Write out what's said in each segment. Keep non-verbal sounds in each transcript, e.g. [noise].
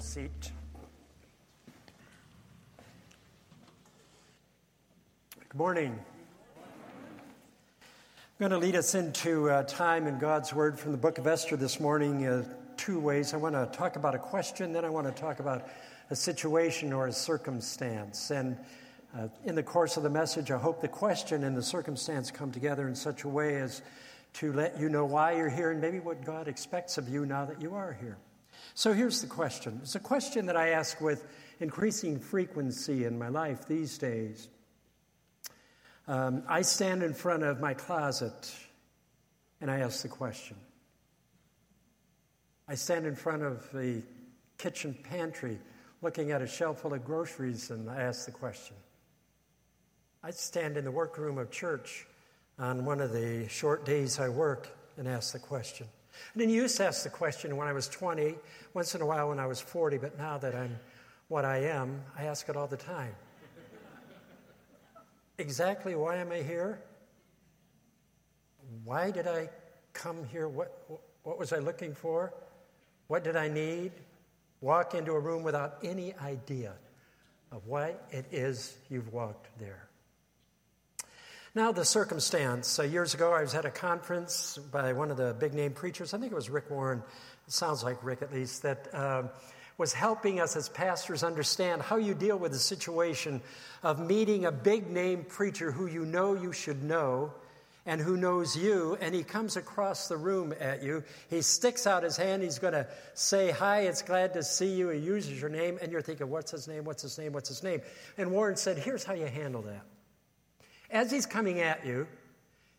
seat. Good morning. I'm going to lead us into uh, time in God's Word from the book of Esther this morning uh, two ways. I want to talk about a question, then I want to talk about a situation or a circumstance. And uh, in the course of the message, I hope the question and the circumstance come together in such a way as to let you know why you're here and maybe what God expects of you now that you are here. So here's the question it's a question that I ask with increasing frequency in my life these days. Um, I stand in front of my closet and I ask the question. I stand in front of the kitchen pantry looking at a shelf full of groceries and I ask the question. I stand in the workroom of church on one of the short days I work and ask the question. I then you used to ask the question when I was 20, once in a while when I was 40, but now that I'm what I am, I ask it all the time. exactly why am I here? Why did I come here? What, what was I looking for? What did I need? Walk into a room without any idea of why it is you've walked there. Now, the circumstance. Uh, years ago, I was at a conference by one of the big name preachers. I think it was Rick Warren. It sounds like Rick, at least, that uh, was helping us as pastors understand how you deal with the situation of meeting a big name preacher who you know you should know and who knows you, and he comes across the room at you. He sticks out his hand. He's going to say, Hi, it's glad to see you. He uses your name, and you're thinking, What's his name? What's his name? What's his name? And Warren said, Here's how you handle that. As he's coming at you,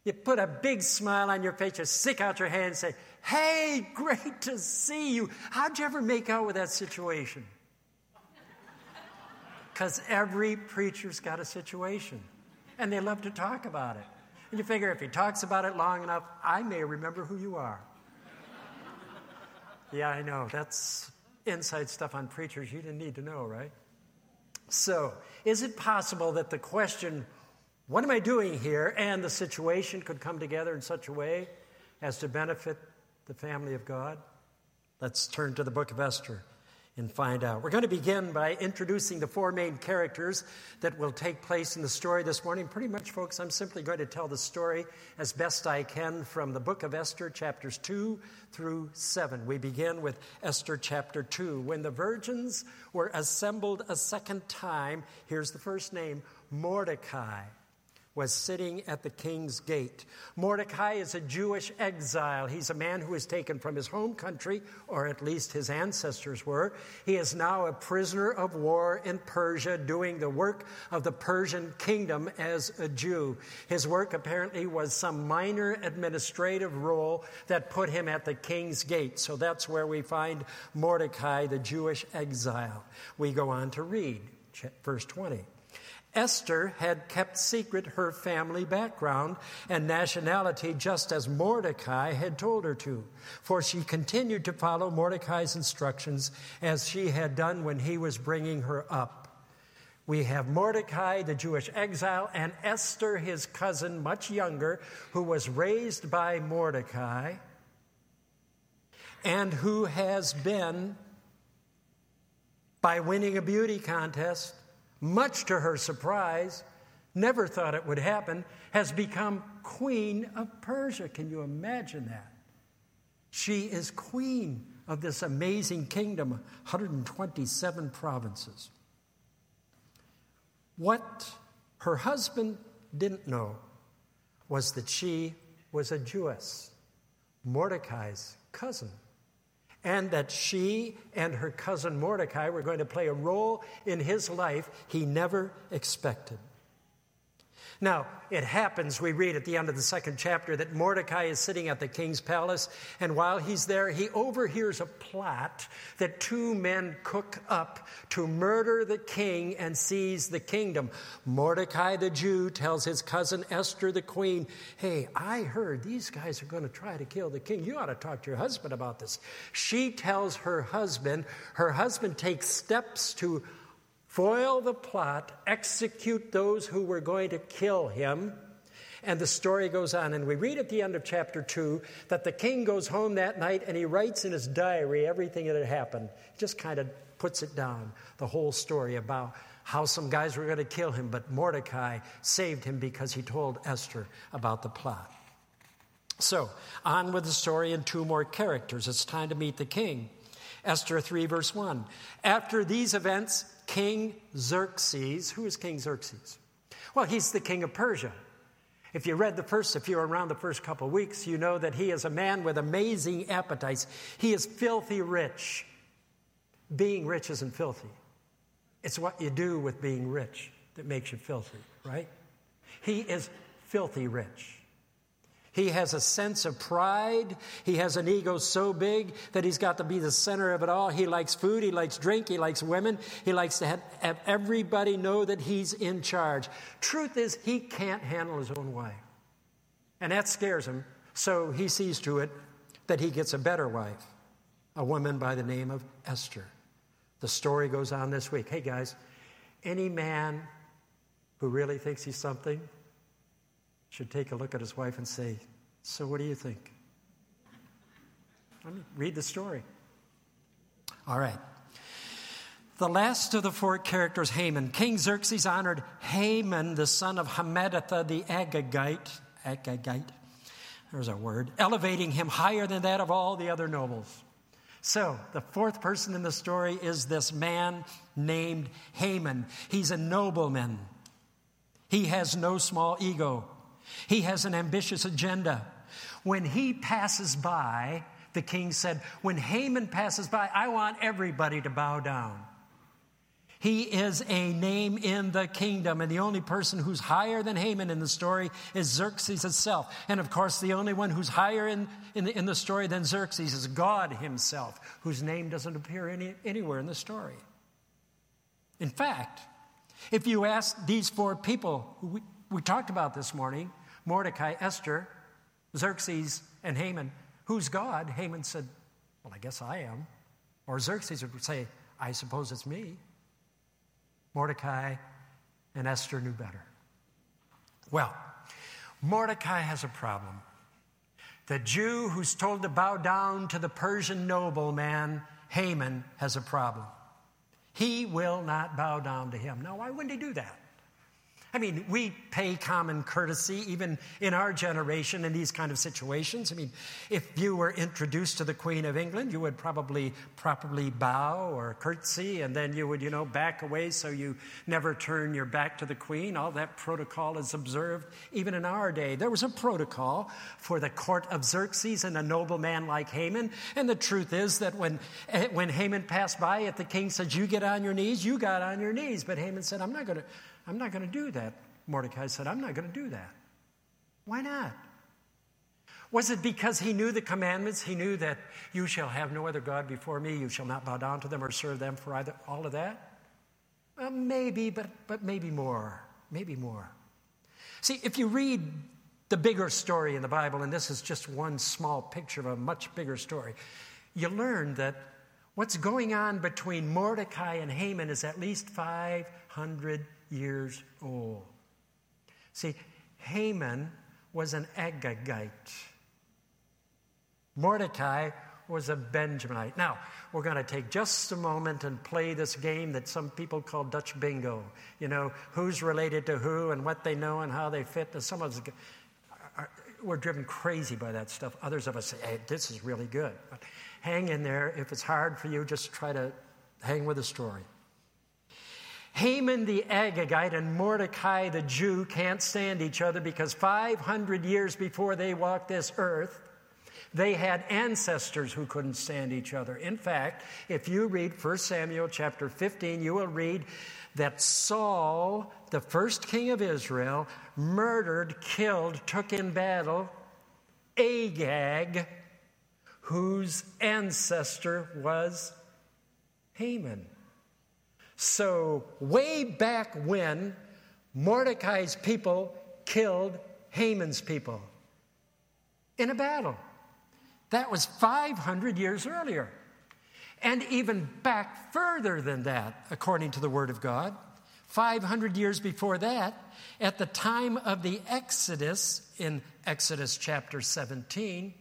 you put a big smile on your face, you stick out your hand and say, Hey, great to see you. How'd you ever make out with that situation? Because every preacher's got a situation, and they love to talk about it. And you figure if he talks about it long enough, I may remember who you are. [laughs] yeah, I know. That's inside stuff on preachers you didn't need to know, right? So, is it possible that the question, what am I doing here? And the situation could come together in such a way as to benefit the family of God? Let's turn to the book of Esther and find out. We're going to begin by introducing the four main characters that will take place in the story this morning. Pretty much, folks, I'm simply going to tell the story as best I can from the book of Esther, chapters 2 through 7. We begin with Esther chapter 2. When the virgins were assembled a second time, here's the first name Mordecai was sitting at the king's gate. Mordecai is a Jewish exile. He's a man who was taken from his home country, or at least his ancestors were. He is now a prisoner of war in Persia, doing the work of the Persian kingdom as a Jew. His work apparently was some minor administrative role that put him at the king's gate. So that's where we find Mordecai, the Jewish exile. We go on to read verse 20. Esther had kept secret her family background and nationality just as Mordecai had told her to, for she continued to follow Mordecai's instructions as she had done when he was bringing her up. We have Mordecai, the Jewish exile, and Esther, his cousin, much younger, who was raised by Mordecai and who has been, by winning a beauty contest, much to her surprise, never thought it would happen, has become queen of Persia. Can you imagine that? She is queen of this amazing kingdom, 127 provinces. What her husband didn't know was that she was a Jewess, Mordecai's cousin and that she and her cousin Mordecai were going to play a role in his life he never expected. Now, it happens, we read at the end of the second chapter, that Mordecai is sitting at the king's palace, and while he's there, he overhears a plot that two men cook up to murder the king and seize the kingdom. Mordecai the Jew tells his cousin Esther the queen, Hey, I heard these guys are going to try to kill the king. You ought to talk to your husband about this. She tells her husband, her husband takes steps to foil the plot, execute those who were going to kill him. And the story goes on. And we read at the end of chapter 2 that the king goes home that night and he writes in his diary everything that had happened. He just kind of puts it down, the whole story about how some guys were going to kill him, but Mordecai saved him because he told Esther about the plot. So, on with the story and two more characters. It's time to meet the king. Esther 3, verse 1. After these events, King Xerxes, who is King Xerxes? Well, he's the king of Persia. If you read the first, if you were around the first couple of weeks, you know that he is a man with amazing appetites. He is filthy rich. Being rich isn't filthy, it's what you do with being rich that makes you filthy, right? He is filthy rich. He has a sense of pride. He has an ego so big that he's got to be the center of it all. He likes food, he likes drink, he likes women, he likes to have, have everybody know that he's in charge. Truth is, he can't handle his own wife. And that scares him, so he sees to it that he gets a better wife, a woman by the name of Esther. The story goes on this week. Hey guys, any man who really thinks he's something should take a look at his wife and say, So, what do you think? Let me read the story. All right. The last of the four characters, Haman. King Xerxes honored Haman, the son of Hammedatha the Agagite. Agagite. There's a word. Elevating him higher than that of all the other nobles. So, the fourth person in the story is this man named Haman. He's a nobleman. He has no small ego. He has an ambitious agenda. When he passes by, the king said, When Haman passes by, I want everybody to bow down. He is a name in the kingdom, and the only person who's higher than Haman in the story is Xerxes itself. And of course, the only one who's higher in, in, the, in the story than Xerxes is God himself, whose name doesn't appear any, anywhere in the story. In fact, if you ask these four people we, we talked about this morning, Mordecai, Esther, Xerxes, and Haman, who's God? Haman said, Well, I guess I am. Or Xerxes would say, I suppose it's me. Mordecai and Esther knew better. Well, Mordecai has a problem. The Jew who's told to bow down to the Persian nobleman, Haman, has a problem. He will not bow down to him. Now, why wouldn't he do that? I mean, we pay common courtesy even in our generation in these kind of situations. I mean, if you were introduced to the Queen of England, you would probably properly bow or curtsy, and then you would, you know, back away so you never turn your back to the Queen. All that protocol is observed even in our day. There was a protocol for the court of Xerxes and a nobleman like Haman, and the truth is that when, eh, when Haman passed by, if the king said, You get on your knees, you got on your knees. But Haman said, I'm not going to. I'm not going to do that. Mordecai said, I'm not going to do that. Why not? Was it because he knew the commandments? He knew that you shall have no other God before me, you shall not bow down to them or serve them for either, all of that? Maybe, but, but maybe more. Maybe more. See, if you read the bigger story in the Bible, and this is just one small picture of a much bigger story, you learn that what's going on between Mordecai and Haman is at least 500 years old. See, Haman was an Agagite. Mordecai was a Benjaminite. Now, we're going to take just a moment and play this game that some people call Dutch bingo. You know, who's related to who and what they know and how they fit. Some of us, are, we're driven crazy by that stuff. Others of us say, hey, this is really good. But hang in there. If it's hard for you, just try to hang with the story. Haman the Agagite and Mordecai the Jew can't stand each other because 500 years before they walked this earth, they had ancestors who couldn't stand each other. In fact, if you read 1 Samuel chapter 15, you will read that Saul, the first king of Israel, murdered, killed, took in battle Agag, whose ancestor was Haman. So, way back when, Mordecai's people killed Haman's people in a battle. That was 500 years earlier. And even back further than that, according to the Word of God, 500 years before that, at the time of the Exodus in Exodus chapter 17,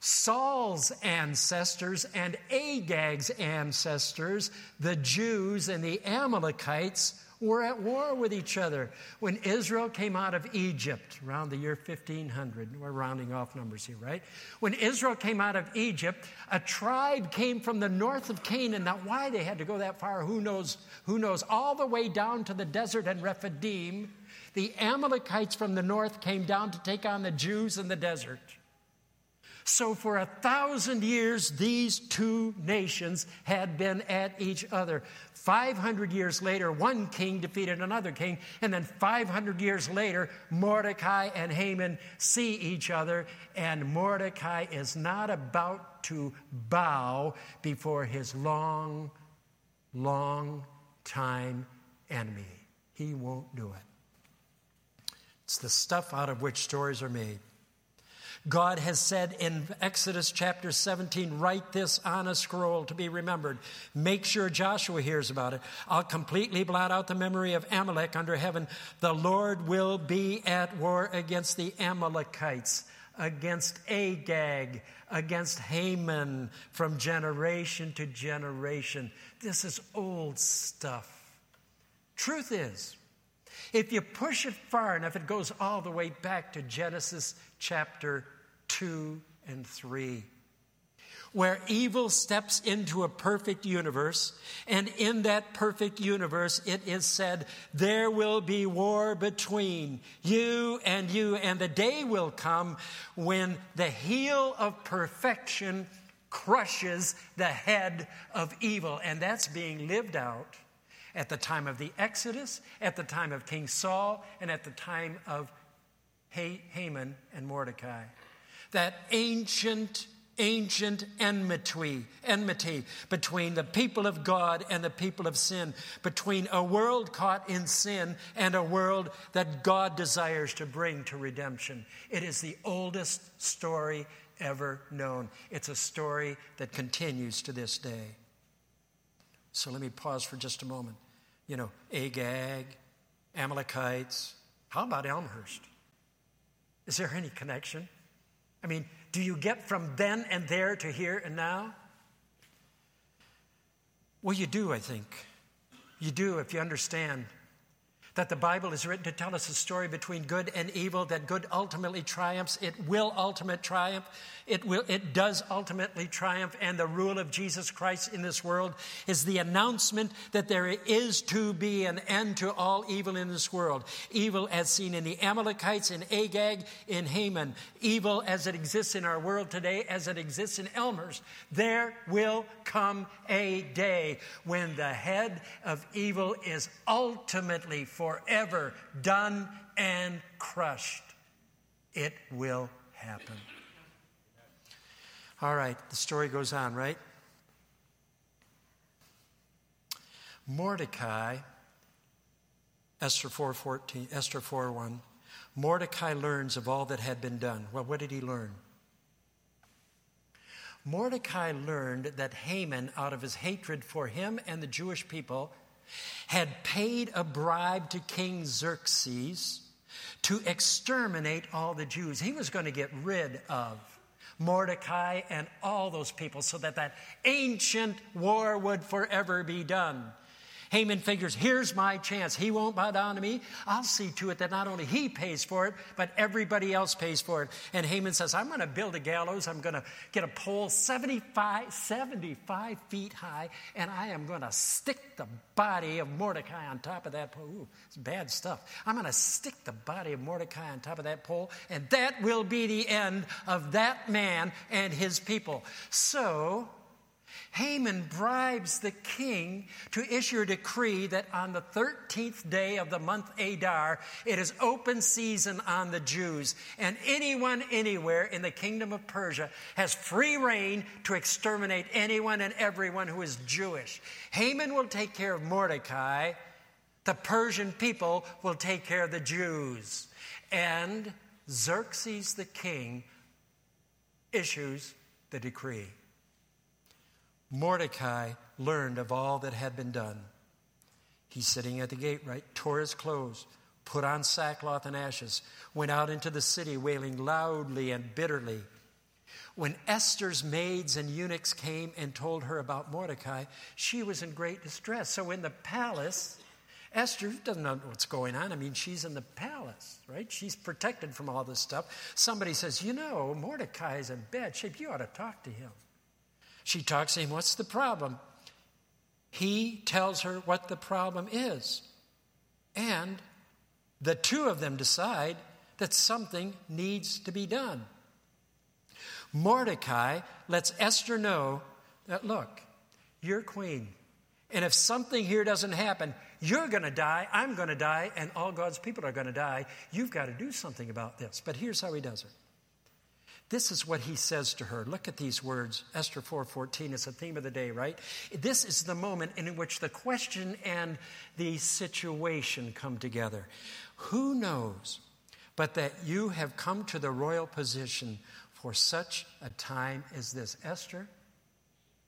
Saul's ancestors and Agag's ancestors, the Jews and the Amalekites, were at war with each other. When Israel came out of Egypt around the year 1500, we're rounding off numbers here, right? When Israel came out of Egypt, a tribe came from the north of Canaan. Now, why they had to go that far, who knows? Who knows? All the way down to the desert and Rephidim, the Amalekites from the north came down to take on the Jews in the desert. So, for a thousand years, these two nations had been at each other. 500 years later, one king defeated another king, and then 500 years later, Mordecai and Haman see each other, and Mordecai is not about to bow before his long, long time enemy. He won't do it. It's the stuff out of which stories are made. God has said in Exodus chapter 17, write this on a scroll to be remembered. Make sure Joshua hears about it. I'll completely blot out the memory of Amalek under heaven. The Lord will be at war against the Amalekites, against Agag, against Haman from generation to generation. This is old stuff. Truth is, if you push it far enough, it goes all the way back to Genesis chapter 2 and 3 where evil steps into a perfect universe, and in that perfect universe, it is said, There will be war between you and you, and the day will come when the heel of perfection crushes the head of evil. And that's being lived out at the time of the Exodus, at the time of King Saul, and at the time of Haman and Mordecai. That ancient, ancient enmity, enmity between the people of God and the people of sin, between a world caught in sin and a world that God desires to bring to redemption. It is the oldest story ever known. It's a story that continues to this day. So let me pause for just a moment you know, Agag, Amalekites. How about Elmhurst? Is there any connection? I mean, do you get from then and there to here and now? Well, you do, I think. You do if you understand that the Bible is written to tell us a story between good and evil, that good ultimately triumphs. It will ultimate triumph. It, will, it does ultimately triumph. And the rule of Jesus Christ in this world is the announcement that there is to be an end to all evil in this world. Evil as seen in the Amalekites, in Agag, in Haman. Evil as it exists in our world today, as it exists in Elmhurst. There will come a day when the head of evil is ultimately for forever done and crushed. It will happen. All right, the story goes on, right? Mordecai, Esther 4:14, Esther 4:1. Mordecai learns of all that had been done. Well, what did he learn? Mordecai learned that Haman, out of his hatred for him and the Jewish people, had paid a bribe to King Xerxes to exterminate all the Jews. He was going to get rid of Mordecai and all those people so that that ancient war would forever be done. Haman figures, here's my chance. He won't bow down to me. I'll see to it that not only he pays for it, but everybody else pays for it. And Haman says, I'm going to build a gallows. I'm going to get a pole 75, 75 feet high, and I am going to stick the body of Mordecai on top of that pole. Ooh, it's bad stuff. I'm going to stick the body of Mordecai on top of that pole, and that will be the end of that man and his people. So, Haman bribes the king to issue a decree that on the 13th day of the month Adar, it is open season on the Jews, and anyone anywhere in the kingdom of Persia has free reign to exterminate anyone and everyone who is Jewish. Haman will take care of Mordecai, the Persian people will take care of the Jews. And Xerxes the king issues the decree. Mordecai learned of all that had been done. He's sitting at the gate, right? Tore his clothes, put on sackcloth and ashes, went out into the city wailing loudly and bitterly. When Esther's maids and eunuchs came and told her about Mordecai, she was in great distress. So in the palace, Esther doesn't know what's going on. I mean, she's in the palace, right? She's protected from all this stuff. Somebody says, You know, Mordecai is in bad shape. You ought to talk to him. She talks to him. What's the problem? He tells her what the problem is. And the two of them decide that something needs to be done. Mordecai lets Esther know that, look, you're queen. And if something here doesn't happen, you're going to die, I'm going to die, and all God's people are going to die. You've got to do something about this. But here's how he does it. This is what he says to her. Look at these words. Esther 4:14 is the theme of the day, right? This is the moment in which the question and the situation come together. Who knows but that you have come to the royal position for such a time as this? Esther,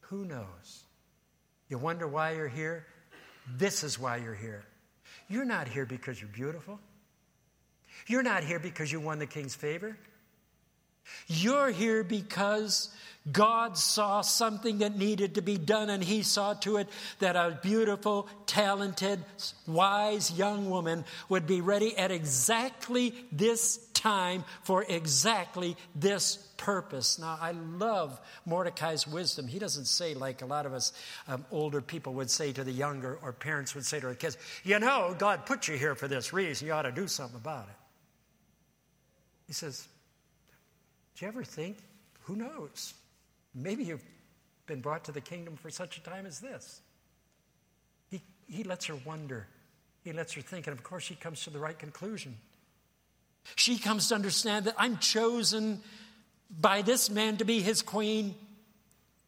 who knows? You wonder why you're here? This is why you're here. You're not here because you're beautiful. You're not here because you won the king's favor. You're here because God saw something that needed to be done, and He saw to it that a beautiful, talented, wise young woman would be ready at exactly this time for exactly this purpose. Now, I love Mordecai's wisdom. He doesn't say, like a lot of us um, older people would say to the younger, or parents would say to their kids, You know, God put you here for this reason. You ought to do something about it. He says, Do you ever think, who knows? Maybe you've been brought to the kingdom for such a time as this. He, he lets her wonder. He lets her think, and of course, she comes to the right conclusion. She comes to understand that I'm chosen by this man to be his queen,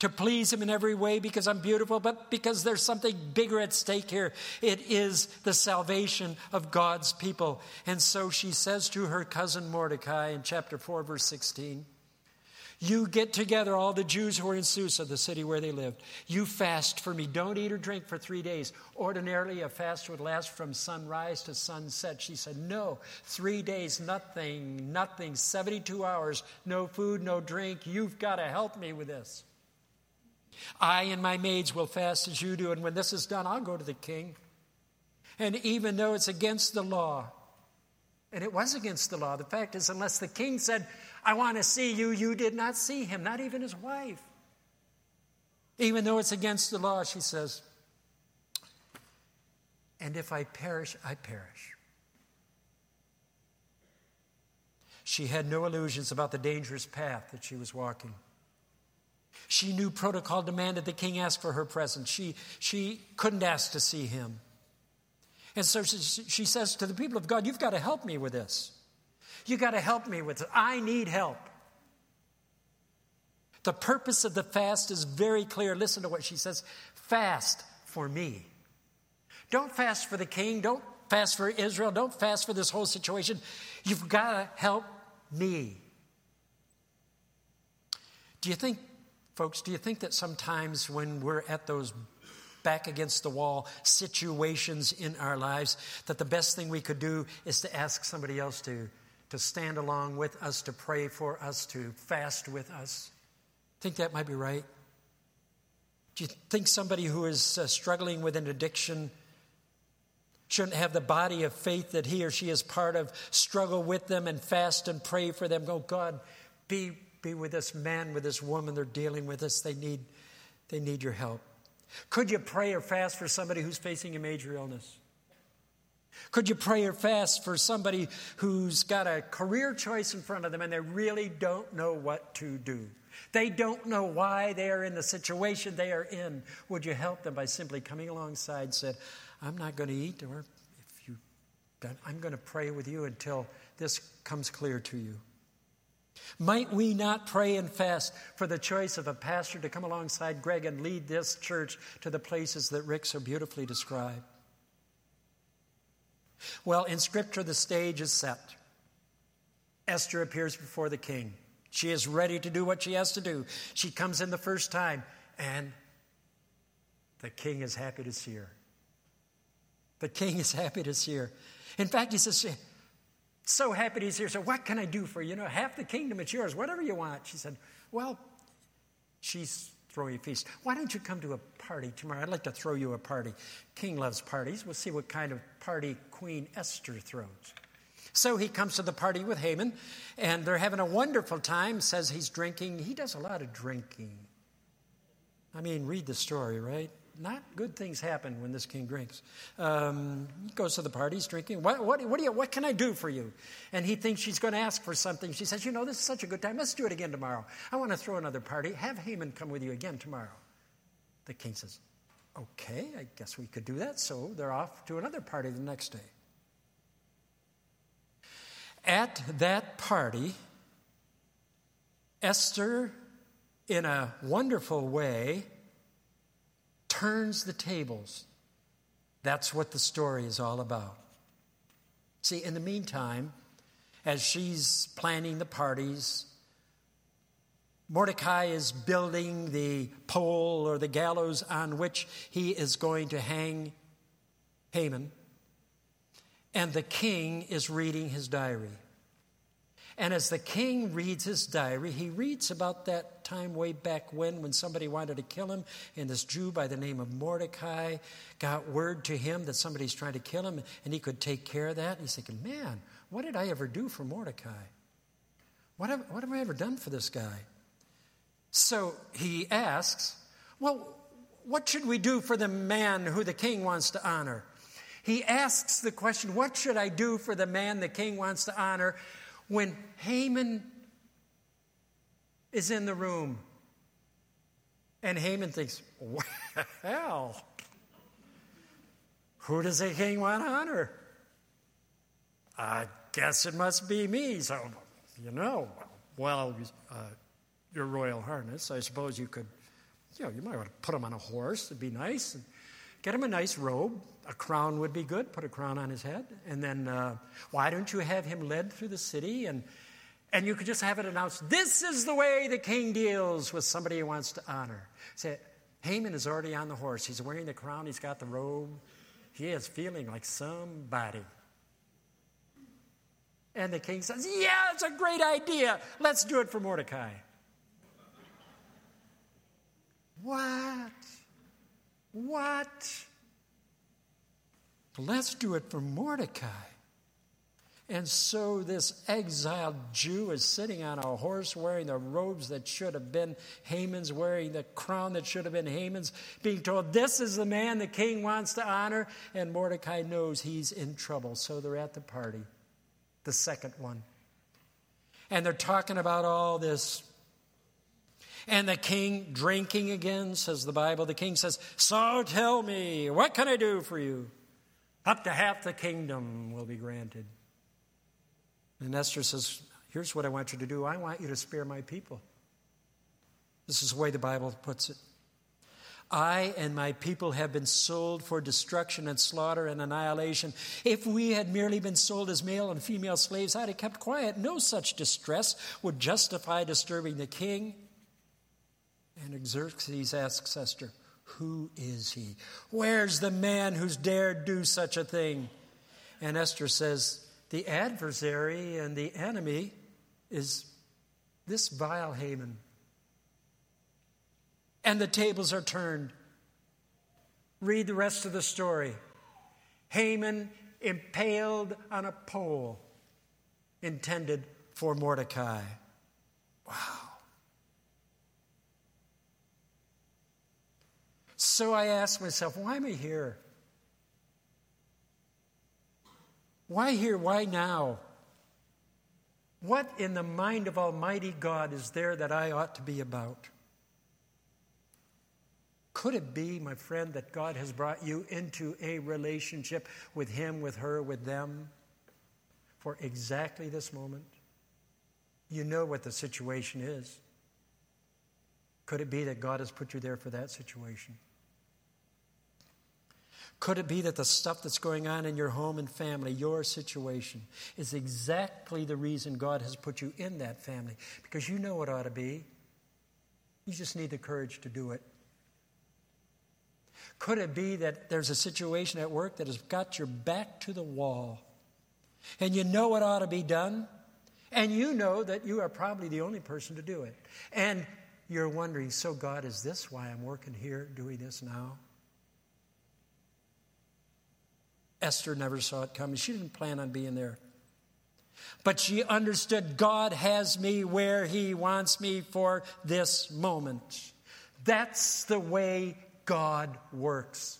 to please him in every way because I'm beautiful, but because there's something bigger at stake here. It is the salvation of God's people. And so she says to her cousin Mordecai in chapter 4, verse 16, you get together all the Jews who are in Susa, the city where they lived. You fast for me. Don't eat or drink for three days. Ordinarily, a fast would last from sunrise to sunset. She said, No, three days, nothing, nothing, 72 hours, no food, no drink. You've got to help me with this. I and my maids will fast as you do, and when this is done, I'll go to the king. And even though it's against the law, and it was against the law, the fact is, unless the king said, I want to see you. You did not see him, not even his wife. Even though it's against the law, she says, And if I perish, I perish. She had no illusions about the dangerous path that she was walking. She knew protocol demanded the king ask for her presence. She, she couldn't ask to see him. And so she, says to the people of God, You've got to help me with this. You've got to help me with it. I need help. The purpose of the fast is very clear. Listen to what she says fast for me. Don't fast for the king. Don't fast for Israel. Don't fast for this whole situation. You've got to help me. Do you think, folks, do you think that sometimes when we're at those back against the wall situations in our lives, that the best thing we could do is to ask somebody else to to stand along with us, to pray for us, to fast with us. Think that might be right? Do you think somebody who is uh, struggling with an addiction shouldn't have the body of faith that he or she is part of struggle with them and fast and pray for them? Go, God, be, be with this man, with this woman. They're dealing with this. They need, they need your help. Could you pray or fast for somebody who's facing a major illness? Could you pray or fast for somebody who's got a career choice in front of them and they really don't know what to do? They don't know why they are in the situation they are in. Would you help them by simply coming alongside and said, I'm not going to eat, or if you, I'm going to pray with you until this comes clear to you. Might we not pray and fast for the choice of a pastor to come alongside Greg and lead this church to the places that Rick so beautifully described? Well, in Scripture, the stage is set. Esther appears before the king. She is ready to do what she has to do. She comes in the first time, and the king is happy to see her. The king is happy to see her. In fact, he says, So happy to see her. So, what can I do for you? You know, half the kingdom is yours, whatever you want. She said, Well, she's throwing a feast. Why don't you come to a party tomorrow? I'd like to throw you a party. King loves parties. We'll see what kind of party Queen Esther throws. So he comes to the party with Haman, and they're having a wonderful time. Says he's drinking. He does a lot of drinking. I mean, read the story, right? Not good things happen when this king drinks. Um, he goes to the party, he's drinking. What, what, what, do you, what can I do for you? And he thinks she's going to ask for something. She says, You know, this is such a good time. Let's do it again tomorrow. I want to throw another party. Have Haman come with you again tomorrow. The king says, Okay, I guess we could do that. So they're off to another party the next day. At that party, Esther, in a wonderful way, turns the tables. That's what the story is all about. See, in the meantime, as she's planning the parties, Mordecai is building the pole or the gallows on which he is going to hang Haman and the king is reading his diary. And as the king reads his diary, he reads about that time way back when, when somebody wanted to kill him, and this Jew by the name of Mordecai got word to him that somebody's trying to kill him, and he could take care of that. And he's thinking, man, what did I ever do for Mordecai? What have, what have I ever done for this guy? So he asks, well, what should we do for the man who the king wants to honor? He asks the question, What should I do for the man the king wants to honor? When Haman is in the room. And Haman thinks, Well, who does the king want to honor? I guess it must be me. So, you know, well, uh, your royal highness, I suppose you could, you know, you might want to put him on a horse. It'd be nice. And get him a nice robe a crown would be good. Put a crown on his head. And then uh, why don't you have him led through the city? And, and you could just have it announced this is the way the king deals with somebody he wants to honor. Say, Haman is already on the horse. He's wearing the crown, he's got the robe. He is feeling like somebody. And the king says, Yeah, it's a great idea. Let's do it for Mordecai. What? What? Let's do it for Mordecai. And so this exiled Jew is sitting on a horse wearing the robes that should have been Haman's, wearing the crown that should have been Haman's, being told, This is the man the king wants to honor. And Mordecai knows he's in trouble. So they're at the party, the second one. And they're talking about all this. And the king drinking again, says the Bible. The king says, So tell me, what can I do for you? Up to half the kingdom will be granted. And Esther says, Here's what I want you to do I want you to spare my people. This is the way the Bible puts it. I and my people have been sold for destruction and slaughter and annihilation. If we had merely been sold as male and female slaves, I'd have kept quiet. No such distress would justify disturbing the king. And Xerxes asks Esther, who is he? Where's the man who's dared do such a thing? And Esther says, The adversary and the enemy is this vile Haman. And the tables are turned. Read the rest of the story. Haman impaled on a pole intended for Mordecai. Wow. So I asked myself, why am I here? Why here? Why now? What in the mind of Almighty God is there that I ought to be about? Could it be, my friend, that God has brought you into a relationship with Him, with her, with them for exactly this moment? You know what the situation is. Could it be that God has put you there for that situation? Could it be that the stuff that's going on in your home and family, your situation, is exactly the reason God has put you in that family? Because you know it ought to be. You just need the courage to do it. Could it be that there's a situation at work that has got your back to the wall and you know it ought to be done And you know that you are probably the only person to do it. And you're wondering, so God, is this why I'm working here, doing this now? Esther never saw it coming. She didn't plan on being there. But she understood God has me where He wants me for this moment. That's the way God works.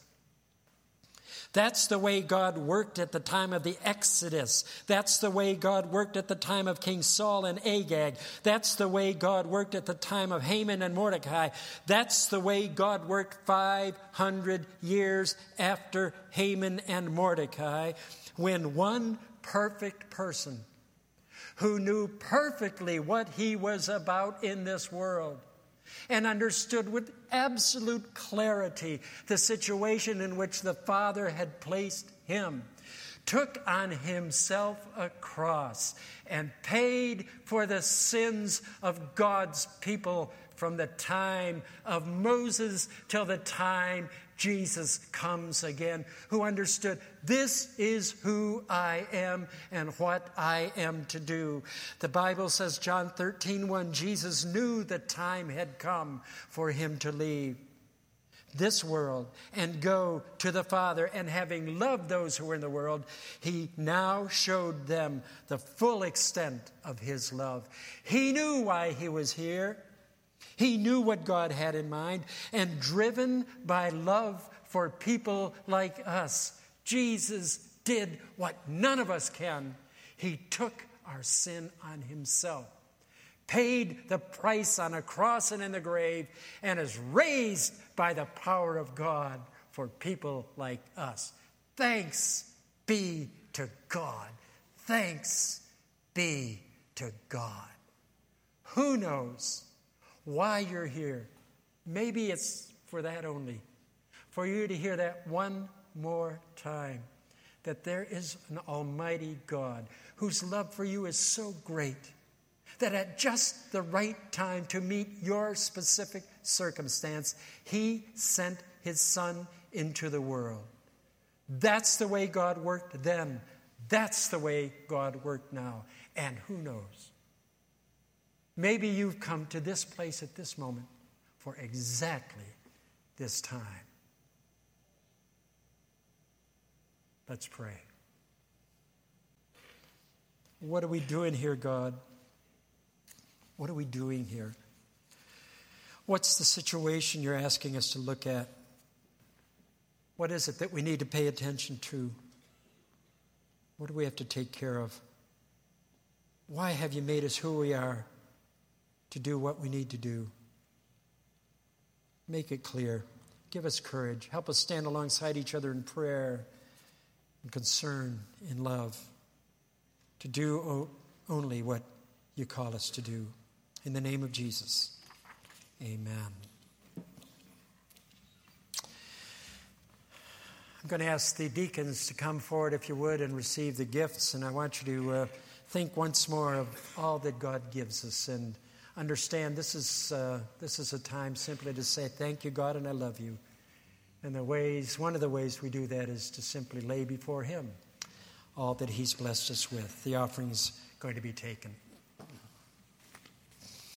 That's the way God worked at the time of the Exodus. That's the way God worked at the time of King Saul and Agag. That's the way God worked at the time of Haman and Mordecai. That's the way God worked 500 years after Haman and Mordecai when one perfect person who knew perfectly what he was about in this world and understood with absolute clarity the situation in which the Father had placed him, took on himself a cross, and paid for the sins of God's people from the time of Moses till the time Jesus comes again, who understood this is who I am and what I am to do. The Bible says, John 13, 1, Jesus knew the time had come for him to leave this world and go to the Father. And having loved those who were in the world, he now showed them the full extent of his love. He knew why he was here. He knew what God had in mind, and driven by love for people like us, Jesus did what none of us can. He took our sin on himself, paid the price on a cross and in the grave, and is raised by the power of God for people like us. Thanks be to God. Thanks be to God. Who knows? Why you're here. Maybe it's for that only, for you to hear that one more time that there is an Almighty God whose love for you is so great that at just the right time to meet your specific circumstance, He sent His Son into the world. That's the way God worked then. That's the way God worked now. And who knows? Maybe you've come to this place at this moment for exactly this time. Let's pray. What are we doing here, God? What are we doing here? What's the situation you're asking us to look at? What is it that we need to pay attention to? What do we have to take care of? Why have you made us who we are? To do what we need to do. Make it clear. Give us courage. Help us stand alongside each other in prayer and concern, in love, to do only what you call us to do. In the name of Jesus, amen. I'm going to ask the deacons to come forward, if you would, and receive the gifts. And I want you to uh, think once more of all that God gives us and understand this is, uh, this is a time simply to say, Thank you, God, and I love you. And the ways, one of the ways we do that is to simply lay before Him all that He's blessed us with. The offering is going to be taken.